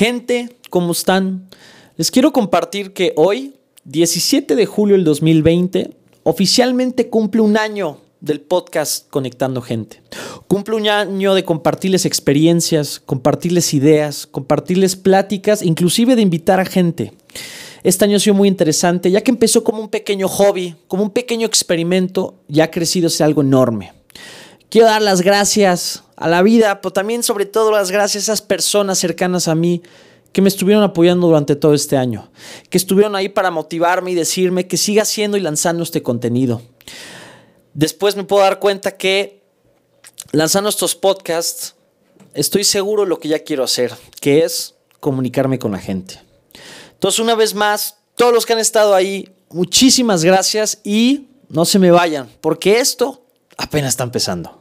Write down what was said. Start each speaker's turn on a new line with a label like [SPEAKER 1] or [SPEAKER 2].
[SPEAKER 1] Gente, ¿cómo están? Les quiero compartir que hoy, 17 de julio del 2020, oficialmente cumple un año del podcast Conectando Gente. Cumple un año de compartirles experiencias, compartirles ideas, compartirles pláticas, inclusive de invitar a gente. Este año ha sido muy interesante, ya que empezó como un pequeño hobby, como un pequeño experimento, y ha crecido hacia algo enorme. Quiero dar las gracias a la vida, pero también sobre todo las gracias a esas personas cercanas a mí que me estuvieron apoyando durante todo este año, que estuvieron ahí para motivarme y decirme que siga haciendo y lanzando este contenido. Después me puedo dar cuenta que lanzando estos podcasts, estoy seguro de lo que ya quiero hacer, que es comunicarme con la gente. Entonces, una vez más, todos los que han estado ahí, muchísimas gracias y no se me vayan, porque esto apenas está empezando.